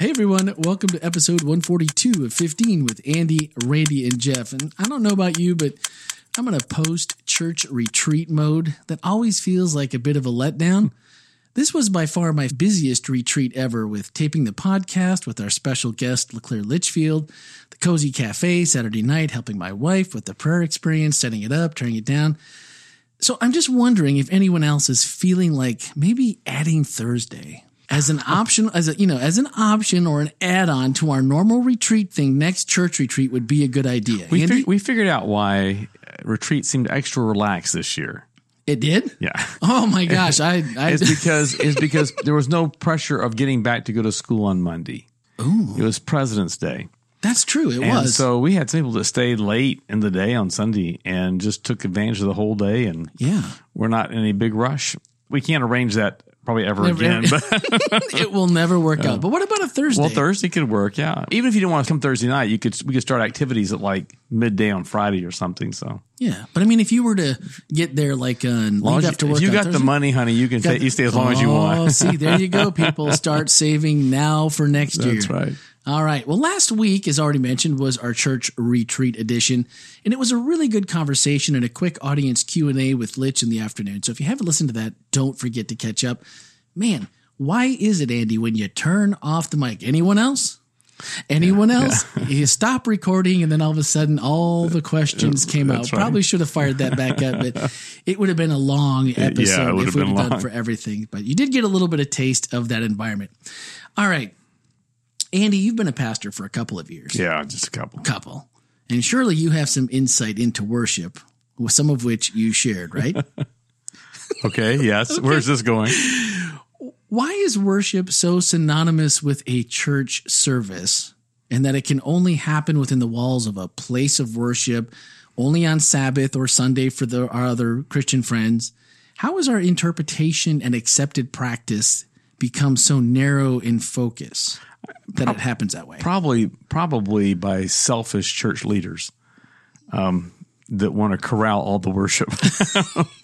Hey everyone, welcome to episode 142 of 15 with Andy, Randy, and Jeff. And I don't know about you, but I'm in a post church retreat mode that always feels like a bit of a letdown. This was by far my busiest retreat ever with taping the podcast with our special guest, LeClaire Litchfield, the Cozy Cafe Saturday night, helping my wife with the prayer experience, setting it up, turning it down. So I'm just wondering if anyone else is feeling like maybe adding Thursday as an option, as a, you know, as an option or an add on to our normal retreat thing, next church retreat would be a good idea. We, Andy? fig- we figured out why uh, retreat seemed extra relaxed this year. it did? Yeah. Oh my gosh. I, I, It's because it's because there was no pressure of getting back to go to school on Monday. Ooh. It was President's Day. that's true. It And was. so we had some people that stayed late in the day on Sunday and just took advantage of the whole day and yeah. we're not in any big rush. We can't arrange that probably ever Never- again. But it will never work out. But what about a Thursday? well Thursday could work, yeah. Even if you didn't want to come Thursday night, you could we could start activities at like midday on Friday or something. So yeah. But I mean, if you were to get there like uh, on long after work, if you got the money, honey, you can stay, you stay as long as you want. Oh, see, there you go, people. Start saving now for next year. That's right. All right. Well, last week, as already mentioned, was our church retreat edition, and it was a really good conversation and a quick audience Q and A with Litch in the afternoon. So if you haven't listened to that, don't forget to catch up. Man, why is it, Andy, when you turn off the mic? Anyone else? Anyone else? You stop recording, and then all of a sudden, all the questions came out. Right. Probably should have fired that back up, but it would have been a long episode would if been have done long. for everything. But you did get a little bit of taste of that environment. All right. Andy, you've been a pastor for a couple of years. Yeah, just a couple. Couple. And surely you have some insight into worship, with some of which you shared, right? Okay, yes. Where's this going? Why is worship so synonymous with a church service and that it can only happen within the walls of a place of worship, only on Sabbath or Sunday for the, our other Christian friends? How has our interpretation and accepted practice become so narrow in focus that it happens that way? Probably, probably by selfish church leaders um, that want to corral all the worship.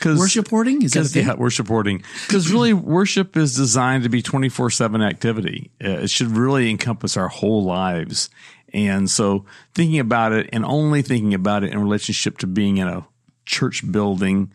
Because Worship hoarding? Is that a thing? yeah, worship hoarding. Because really, worship is designed to be twenty four seven activity. Uh, it should really encompass our whole lives. And so, thinking about it and only thinking about it in relationship to being in a church building,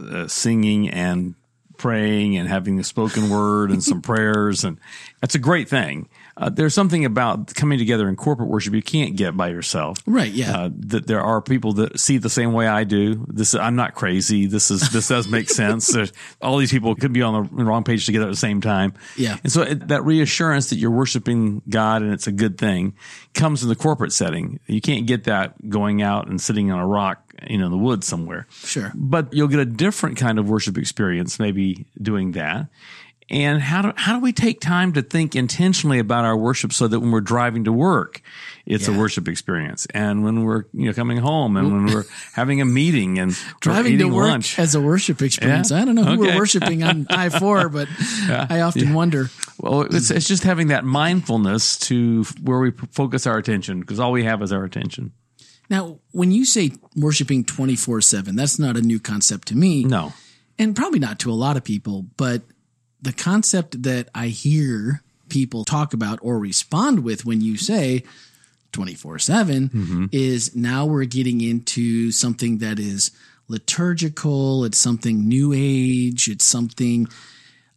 uh, singing and praying and having the spoken word and some prayers, and that's a great thing. Uh, there's something about coming together in corporate worship you can't get by yourself Right, yeah. uh, that there are people that see the same way I do. This I'm not crazy. This is this does make sense. There's, all these people could be on the wrong page together at the same time. Yeah. and so it, that reassurance that you're worshiping God and it's a good thing comes in the corporate setting. You can't get that going out and sitting on a rock, you know, in the woods somewhere. Sure. But you'll get a different kind of worship experience, maybe doing that. And how do how do we take time to think intentionally about our worship so that when we're driving to work, it's Yeah. a worship experience, and when we're you know coming home, and when we're having a meeting and driving to work lunch. as a worship experience. Yeah. I don't know who we're worshiping on I four, but I often wonder. Well, it's it's just having that mindfulness to where we focus our attention because all we have is our attention. Now, when you say worshiping twenty four seven, that's not a new concept to me, No, and probably not to a lot of people. But the concept that I hear people talk about or respond with when you say 24 7 is now we're getting into something that is liturgical. It's something new age. It's something,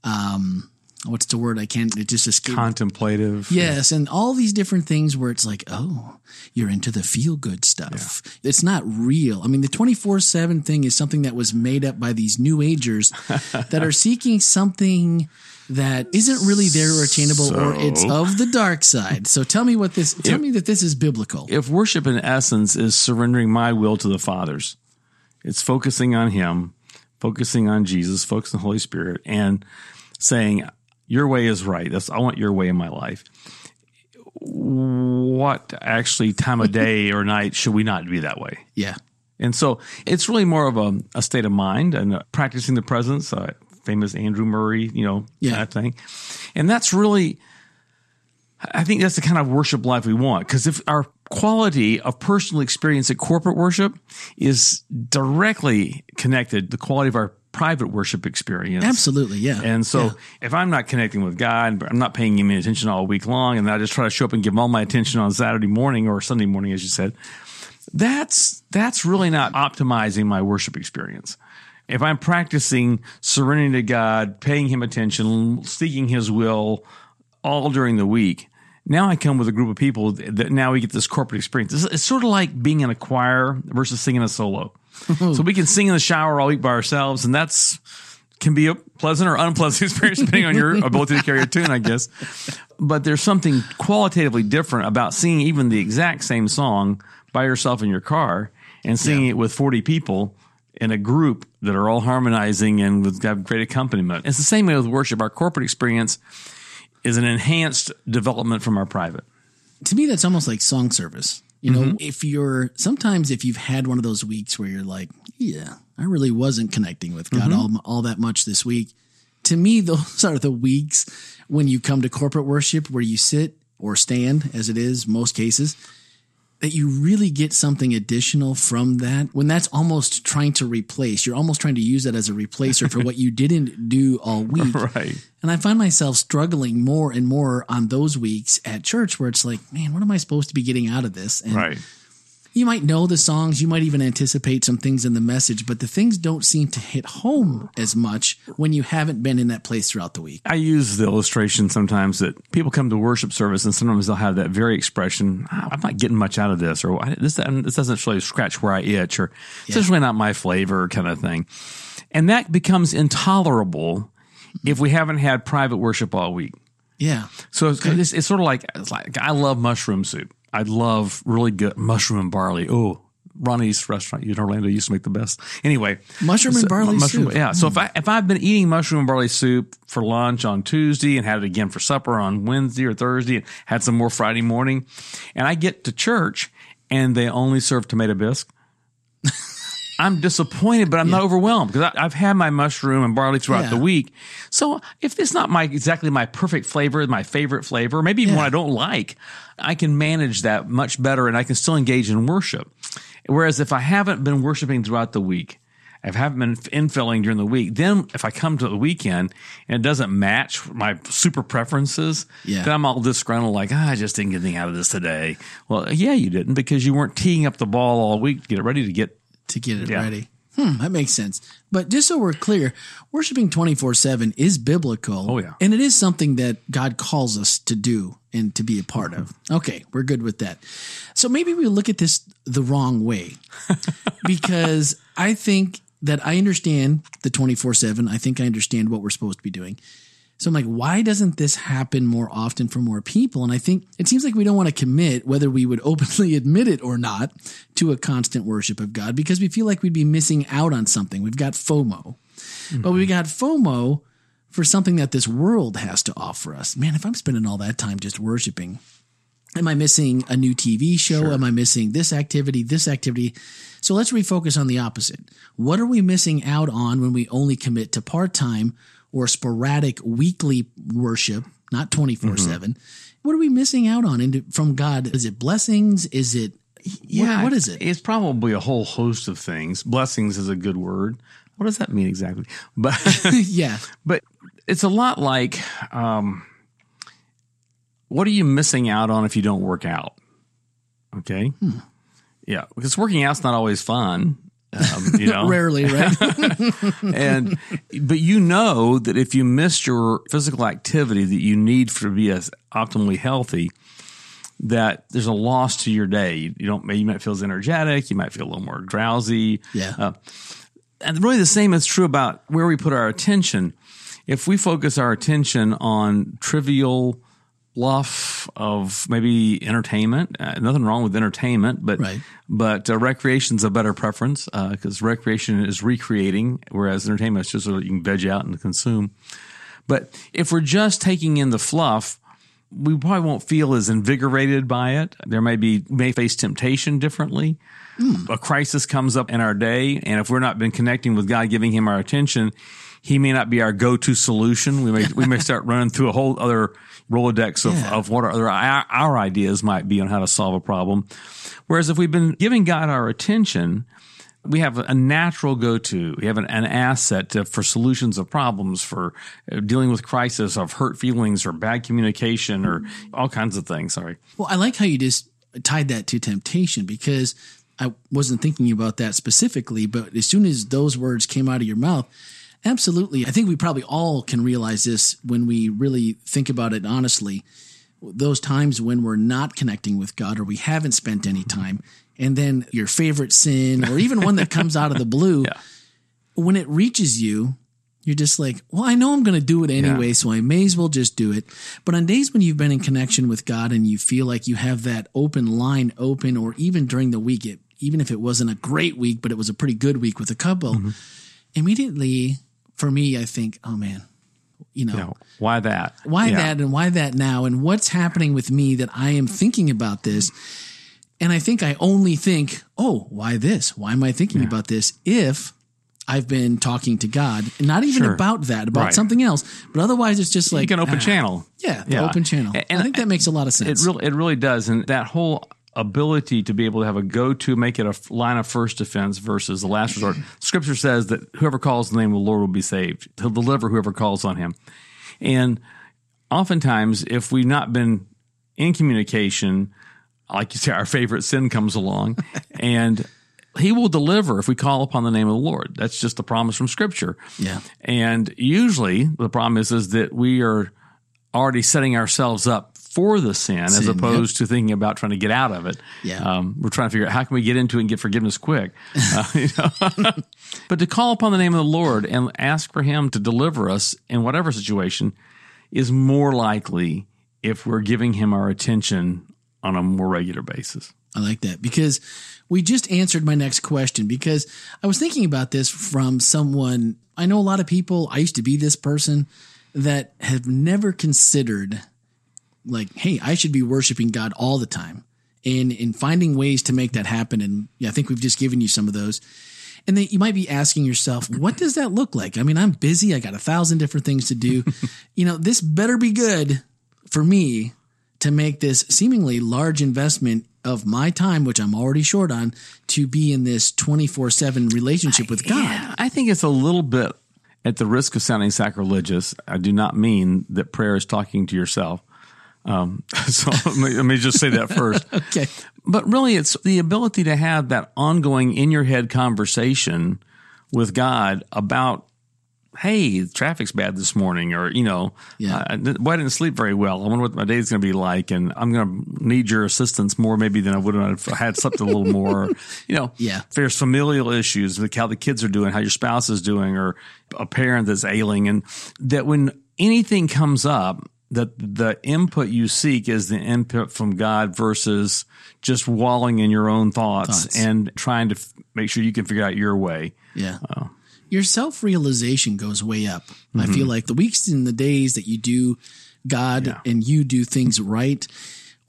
um, what's the word? I can't, it just escaped. contemplative. Yes, and all these different things where it's like, oh, you're into the feel good stuff. It's not real. I mean, the 24 7 thing is something that was made up by these new agers that are seeking something that isn't really there or attainable or it's of the dark side. So tell me what this, tell me that this is biblical. if worship in essence is surrendering my will to the Father's, it's focusing on Him, focusing on Jesus, focusing on the Holy Spirit, and saying, Your way is right. That's I want your way in my life. What actually time of day or night should we not be that way? yeah. And so it's really more of a, a state of mind and uh, practicing the presence, uh, famous Andrew Murray, you know, Yeah. that thing. And that's really, I think that's the kind of worship life we want. Because if our quality of personal experience at corporate worship is directly connected, the quality of our private worship experience. Absolutely, yeah. And so Yeah. if I'm not connecting with God, I'm not paying him any attention all week long, and I just try to show up and give him all my attention on Saturday morning or Sunday morning, as you said, that's that's really not optimizing my worship experience. If I'm practicing surrendering to God, paying him attention, seeking his will all during the week, now I come with a group of people that now we get this corporate experience. It's, it's sort of like being in a choir versus singing a solo. so we can sing in the shower all week by ourselves, and that's can be a pleasant or unpleasant experience depending on your ability to carry a tune, I guess. But there's something qualitatively different about singing even the exact same song by yourself in your car and singing it with 40 people in a group that are all harmonizing and with have great accompaniment. It's the same way with worship. Our corporate experience is an enhanced development from our private. to me that's almost like song service you know Mm-hmm. if you're sometimes if you've had one of those weeks where you're like yeah i really wasn't connecting with god Mm-hmm. all, all that much this week to me those are the weeks when you come to corporate worship where you sit or stand as it is most cases that you really get something additional from that when that's almost trying to replace you're almost trying to use that as a replacer for what you didn't do all week Right. and I find myself struggling more and more on those weeks at church where it's like, man, what am I supposed to be getting out of this? And Right. You might know the songs, you might even anticipate some things in the message, but the things don't seem to hit home as much when you haven't been in that place throughout the week. I use the illustration sometimes that people come to worship service and sometimes they'll have that very expression, "Ah, I'm not getting much out of this, or this, this doesn't really scratch where I itch, or this is really not my flavor kind of thing. And that becomes intolerable if we haven't had private worship all week. Yeah. So it's, it's, it's sort of like, it's like I love mushroom soup. I love really good mushroom and barley. Oh, Ronnie's restaurant in Orlando used to make the best. Anyway, Mushroom and barley soup. Yeah. So if hmm. I if I've been eating mushroom and barley soup for lunch on Tuesday and had it again for supper on Wednesday or Thursday and had some more Friday morning, and I get to church and they only serve tomato bisque. I'm disappointed, but I'm not overwhelmed because I've had my mushroom and barley throughout Yeah. the week. So if it's not my exactly my perfect flavor, my favorite flavor, maybe even Yeah. one I don't like, I can manage that much better and I can still engage in worship. Whereas if I haven't been worshiping throughout the week, if I haven't been infilling during the week, then if I come to the weekend and it doesn't match my super preferences, Yeah. then I'm all disgruntled, like, ah, I just didn't get anything out of this today. Well, yeah, you didn't because you weren't teeing up the ball all week to get it ready to get to get it Yeah. ready. Hmm, that makes sense. But just so we're clear, worshiping 24 7 is biblical. Oh, yeah. And it is something that God calls us to do and to be a part of. Okay, we're good with that. So maybe we look at this the wrong way because I think that I understand the 24 7. I think I understand what we're supposed to be doing. So I'm like, why doesn't this happen more often for more people? And I think it seems like we don't want to commit, whether we would openly admit it or not, to a constant worship of God because we feel like we'd be missing out on something. We've got FOMO, but we mm-hmm. got FOMO for something that this world has to offer us. Man, if I'm spending all that time just worshiping, am I missing a new TV show? Am I missing this activity, this activity? So let's refocus on the opposite. What are we missing out on when we only commit to part time or sporadic weekly worship, not 24 7? What are we missing out on from God? Is it blessings? Is it, what, what is it? It's probably a whole host of things. Blessings is a good word. What does that mean exactly? But yeah. but it's a lot like um, what are you missing out on if you don't work out? Okay, Hmm. yeah, because working out's not always fun. Um, you know, Rarely, right? and but you know that if you missed your physical activity that you need for to be as optimally healthy, that there's a loss to your day. You, you don't. You might feel as energetic. You might feel a little more drowsy. yeah. Uh, and really the same is true about where we put our attention. If we focus our attention on trivial fluff of maybe entertainment, uh, nothing wrong with entertainment, but Right. but uh, recreation's a better preference because recreation is recreating, whereas entertainment is just so that you can veg out and consume. But if we're just taking in the fluff, we probably won't feel as invigorated by it. There may be may face temptation differently. A crisis comes up in our day, and if we're not been connecting with God, giving Him our attention, He may not be our go-to solution. We may we may start running through a whole other rolodex of, Yeah. of what our, our our ideas might be on how to solve a problem. Whereas if we've been giving God our attention, we have a natural go-to. We have an, an asset to, for solutions of problems, for uh, dealing with crisis, of hurt feelings, or bad communication, or all kinds of things. Sorry. Well, I like how you just tied that to temptation because I wasn't thinking about that specifically, but as soon as those words came out of your mouth, absolutely. I think we probably all can realize this when we really think about it honestly. Those times when we're not connecting with God or we haven't spent any time, and then your favorite sin or even one that comes out of the blue, Yeah. when it reaches you, you're just like, well, I know I'm going to do it anyway, Yeah. so I may as well just do it. But on days when you've been in connection with God and you feel like you have that open line open, or even during the week, it, even if it wasn't a great week, but it was a pretty good week with a couple, Mm-hmm. immediately for me, I think, oh man, you know, You know, why that? why Yeah. that and why that now and what's happening with me that I am thinking about this. And I think I only think, oh, why this? Why am I thinking about this? If I've been talking to God, not even Sure. about that, about Right. something else, but otherwise it's just like Like an open ah, channel. Yeah, the Yeah. open channel. And- I think that makes a lot of sense. It really, it really does, and that whole ability to be able to have a go-to, make it a line of first defense versus the last resort. Scripture says that whoever calls the name of the Lord will be saved. He'll deliver whoever calls on Him, and oftentimes, if we've not been in communication, like you say, our favorite sin comes along, and He will deliver if we call upon the name of the Lord. That's just the promise from Scripture. Yeah. And usually the problem is, is that we are already setting ourselves up for the sin, as Sin, opposed to thinking about trying to get out of it. Yeah. Um, we're trying to figure out how can we get into it and get forgiveness quick. Uh, you know? but to call upon the name of the Lord and ask for Him to deliver us in whatever situation is more likely if we're giving Him our attention on a more regular basis. I like that because we just answered my next question because I was thinking about this from someone I know a lot of people I used to be this person that have never considered like hey I should be worshiping God all the time and in finding ways to make that happen and yeah, I think we've just given you some of those and then you might be asking yourself what does that look like I mean I'm busy I got a thousand different things to do you know this better be good for me to make this seemingly large investment of my time, which I'm already short on, to be in this 24 7 relationship with God. Yeah, I think it's a little bit at the risk of sounding sacrilegious. I do not mean that prayer is talking to yourself. Um, so let me, let me just say that first. Okay. But really, it's the ability to have that ongoing in your head conversation with God about, hey, traffic's bad this morning, or, you know, Yeah. I, well, I didn't sleep very well. I wonder what my day's going to be like, and I'm going to need your assistance more maybe than I would have if I had slept a little more. You know, Yeah. if there's familial issues, like how the kids are doing, how your spouse is doing, or a parent that's ailing, and that when anything comes up, that the input you seek is the input from God versus just walling in your own thoughts, Thoughts. and trying to f- make sure you can figure out your way. Yeah. Oh. Your self realization goes way up. I feel mm-hmm. like the weeks and the days that you do God Yeah. and you do things right,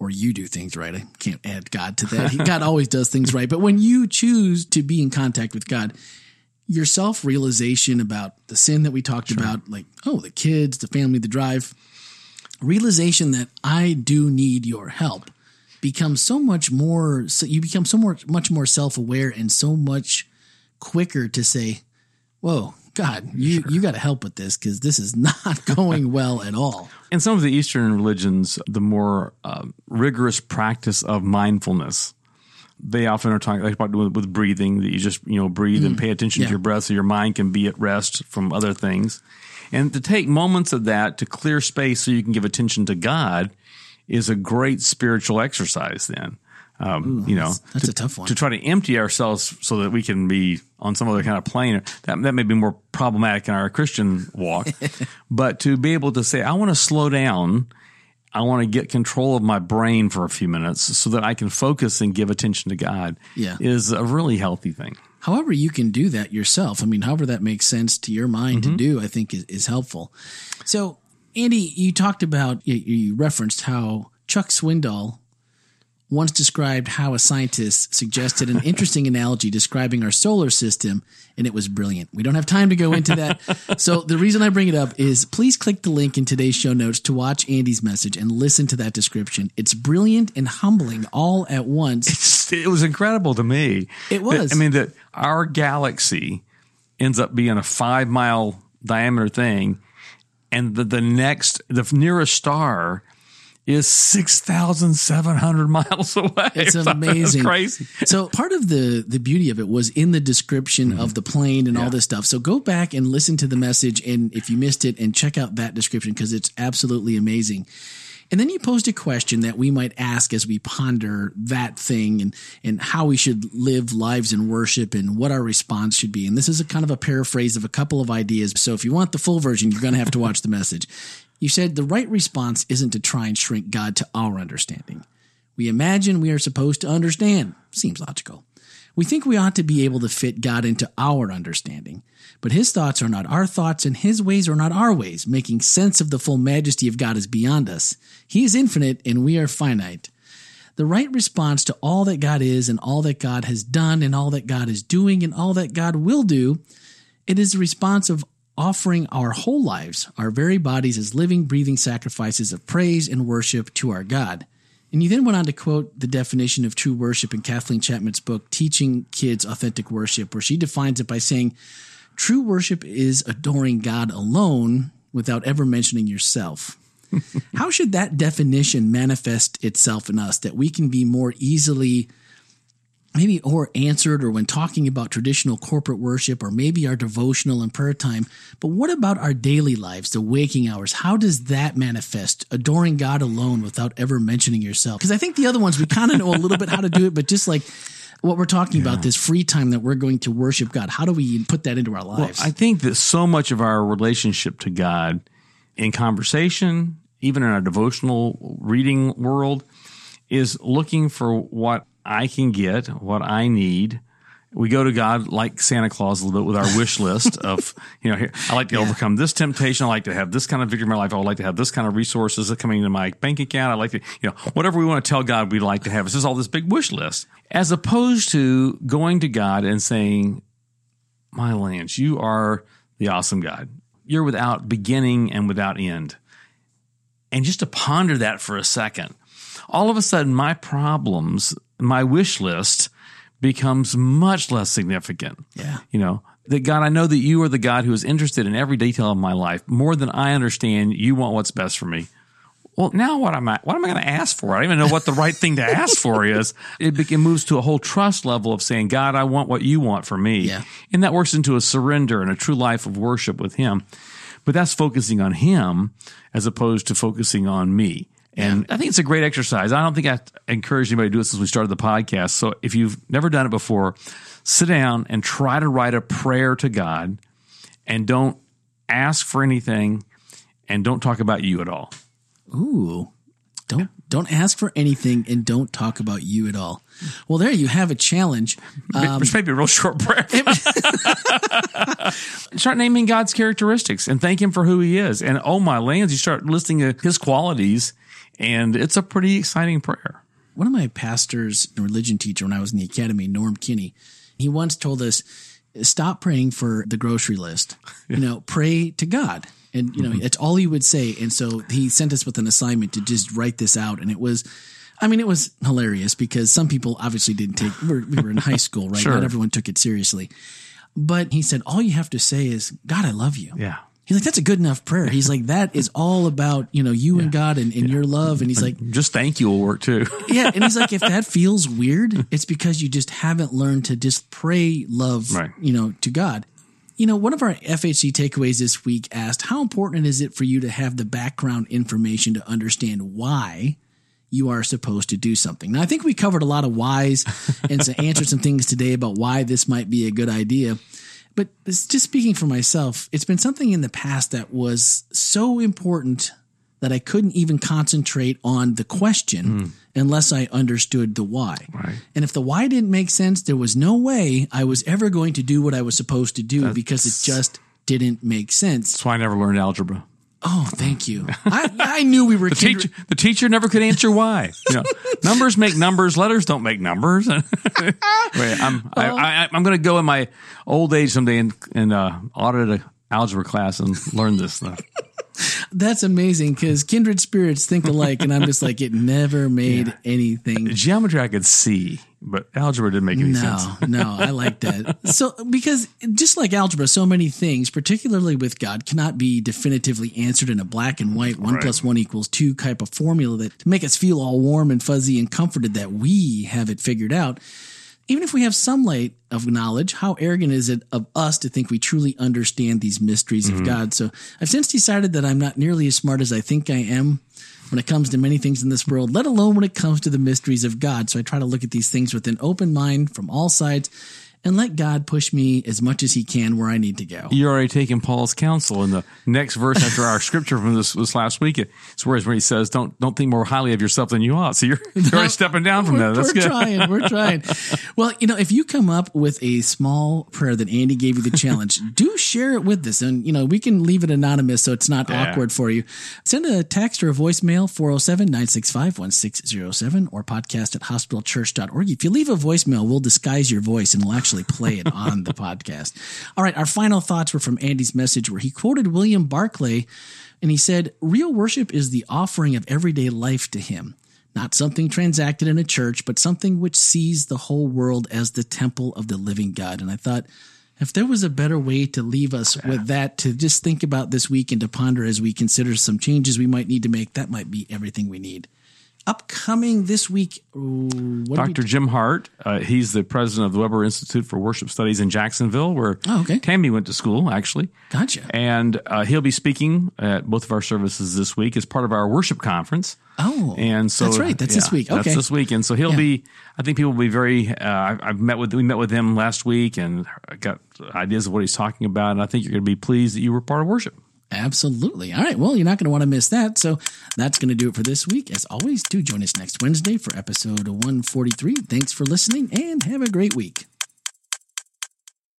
or you do things right. I can't add God to that. God always does things right. But when you choose to be in contact with God, your self realization about the sin that we talked about, like, oh, the kids, the family, the drive, realization that I do need your help becomes so much more, so you become so more, much more self aware and so much quicker to say, whoa, God, you, you got to help with this because this is not going well at all. In some of the Eastern religions, the more uh, rigorous practice of mindfulness, they often are talking like about with, with breathing that you just you know breathe and pay attention Yeah. to your breath so your mind can be at rest from other things, and to take moments of that to clear space so you can give attention to God is a great spiritual exercise. Then, um, you know, That's to, a tough one. to try to empty ourselves so that we can be on some other kind of plane. That that may be more problematic in our Christian walk, but to be able to say, I want to slow down. I want to get control of my brain for a few minutes so that I can focus and give attention to God. Yeah. is a really healthy thing. However, you can do that yourself. I mean, however that makes sense to your mind to mm-hmm. do, I think is, is helpful. So, Andy, you talked about, you, you referenced how Chuck Swindoll once described how a scientist suggested an interesting analogy describing our solar system, and it was brilliant. We don't have time to go into that. so the reason I bring it up is please click the link in today's show notes to watch Andy's message and listen to that description. It's brilliant and humbling all at once. It was incredible to me. It was. I mean, that our galaxy ends up being a five mile diameter thing, and the, the next, the nearest star is 6,700 miles away. It's amazing. crazy. So part of the the beauty of it was in the description mm-hmm. of the plane and yeah. all this stuff. So go back and listen to the message and if you missed it and check out that description because it's absolutely amazing. And then you posed a question that we might ask as we ponder that thing and, and how we should live lives in worship and what our response should be. And this is a kind of a paraphrase of a couple of ideas. So if you want the full version, you're going to have to watch the message. You said the right response isn't to try and shrink God to our understanding. We imagine we are supposed to understand. Seems logical. We think we ought to be able to fit God into our understanding. But his thoughts are not our thoughts, and his ways are not our ways. Making sense of the full majesty of God is beyond us. He is infinite, and we are finite. The right response to all that God is, and all that God has done, and all that God is doing, and all that God will do, it is the response of offering our whole lives, our very bodies as living, breathing sacrifices of praise and worship to our God. And he then went on to quote the definition of true worship in Kathleen Chapman's book, Teaching Kids Authentic Worship, where she defines it by saying, True worship is adoring God alone without ever mentioning yourself. How should that definition manifest itself in us that we can be more easily maybe or answered or when talking about traditional corporate worship or maybe our devotional and prayer time. But what about our daily lives, the waking hours? How does that manifest? Adoring God alone without ever mentioning yourself? Because I think the other ones we kind of know a little bit how to do it, but just like what we're talking yeah. about, this free time that we're going to worship God, how do we put that into our lives? Well, I think that so much of our relationship to God in conversation, even in our devotional reading world, is looking for what I can get, what I need. We go to God like Santa Claus a little bit with our wish list of, you know, here, I like to yeah. overcome this temptation. I like to have this kind of victory in my life. I would like to have this kind of resources coming into my bank account. I like to, you know, whatever we want to tell God we'd like to have. This is all this big wish list. As opposed to going to God and saying, my Lance, you are the awesome God. You're without beginning and without end. And just to ponder that for a second, all of a sudden my problems my wish list becomes much less significant. Yeah. You know, that God, I know that you are the God who is interested in every detail of my life more than I understand. You want what's best for me. Well, now what am I? What am I going to ask for? I don't even know what the right thing to ask for is. It, it moves to a whole trust level of saying, God, I want what you want for me, yeah. and that works into a surrender and a true life of worship with Him. But that's focusing on Him as opposed to focusing on me. And yeah. I think it's a great exercise. I don't think I encourage anybody to do it since we started the podcast. So if you've never done it before, sit down and try to write a prayer to God and don't ask for anything and don't talk about you at all. Ooh. Don't don't ask for anything and don't talk about you at all. Well, there you have a challenge. Um, Which may be a real short prayer. start naming God's characteristics and thank Him for who He is. And oh my lands, you start listing His qualities and it's a pretty exciting prayer. One of my pastors and religion teacher when I was in the academy, Norm Kinney, he once told us, stop praying for the grocery list. You know, pray to God. And, you know, mm-hmm. it's all he would say. And so he sent us with an assignment to just write this out. And it was, I mean, it was hilarious because some people obviously didn't take, we were, we were in high school, right? Sure. Not everyone took it seriously. But he said, all you have to say is, God, I love you. Yeah. He's like, that's a good enough prayer. He's like, that is all about, you know, you yeah. and God and, and yeah. your love. And he's like, just thank you will work too. yeah. And he's like, if that feels weird, it's because you just haven't learned to just pray love, right. you know, to God. You know, one of our FHC takeaways this week asked, how important is it for you to have the background information to understand why you are supposed to do something? Now, I think we covered a lot of whys and answered some things today about why this might be a good idea. But just speaking for myself, it's been something in the past that was so important that I couldn't even concentrate on the question mm. unless I understood the why. Right. And if the why didn't make sense, there was no way I was ever going to do what I was supposed to do that's, because it just didn't make sense. That's why I never learned algebra. Oh, thank you. I, I knew we were The teacher, the teacher never could answer why. You know, numbers make numbers. Letters don't make numbers. Wait, I'm I, I, I'm going to go in my old age someday and, and uh, audit a algebra class and learn this stuff. That's amazing because kindred spirits think alike, and I'm just like, it never made anything. Geometry I could see, but algebra didn't make any sense. No, no, I like that. So, because just like algebra, so many things, particularly with God, cannot be definitively answered in a black and white one Right. plus one equals two type of formula that to make us feel all warm and fuzzy and comforted that we have it figured out. Even if we have some light of knowledge, how arrogant is it of us to think we truly understand these mysteries Mm-hmm. of God? So I've since decided that I'm not nearly as smart as I think I am when it comes to many things in this world, let alone when it comes to the mysteries of God. So I try to look at these things with an open mind from all sides and let God push me as much as he can where I need to go. You're already taking Paul's counsel in the next verse after our scripture from this, this last week. It's where, he says, "Don't don't think more highly of yourself than you ought." So you're, you're already stepping down from that. That's we're good. trying. We're trying. Well, you know, if you come up with a small prayer that Andy gave you the challenge, do share it with us. And, you know, we can leave it anonymous so it's not Yeah. awkward for you. Send a text or a voicemail, 407 965 1607 or podcast at hospitalchurch.org. If you leave a voicemail, we'll disguise your voice and we'll actually play it on the podcast. All right. Our final thoughts were from Andy's message where he quoted William Barclay and he said, Real worship is the offering of everyday life to him not something transacted in a church, but something which sees the whole world as the temple of the living God. And I thought, if there was a better way to leave us with that, to just think about this week and to ponder as we consider some changes we might need to make, that might be everything we need. Upcoming this week, do we- Dr. Jim Hart, uh, he's the president of the Webber Institute for Worship Studies in Jacksonville, where Oh, okay. Tammy went to school, actually. Gotcha. And uh, he'll be speaking at both of our services this week as part of our worship conference. Oh, And so that's right. That's this yeah, week. Okay. That's this week. And so he'll Yeah. be, I think people will be very, uh, I've I've met with, we met with him last week and got ideas of what he's talking about. And I think you're going to be pleased that you were part of worship. Absolutely. All right. Well, you're not going to want to miss that. So that's going to do it for this week. As always, do join us next Wednesday for episode 143. Thanks for listening and have a great week.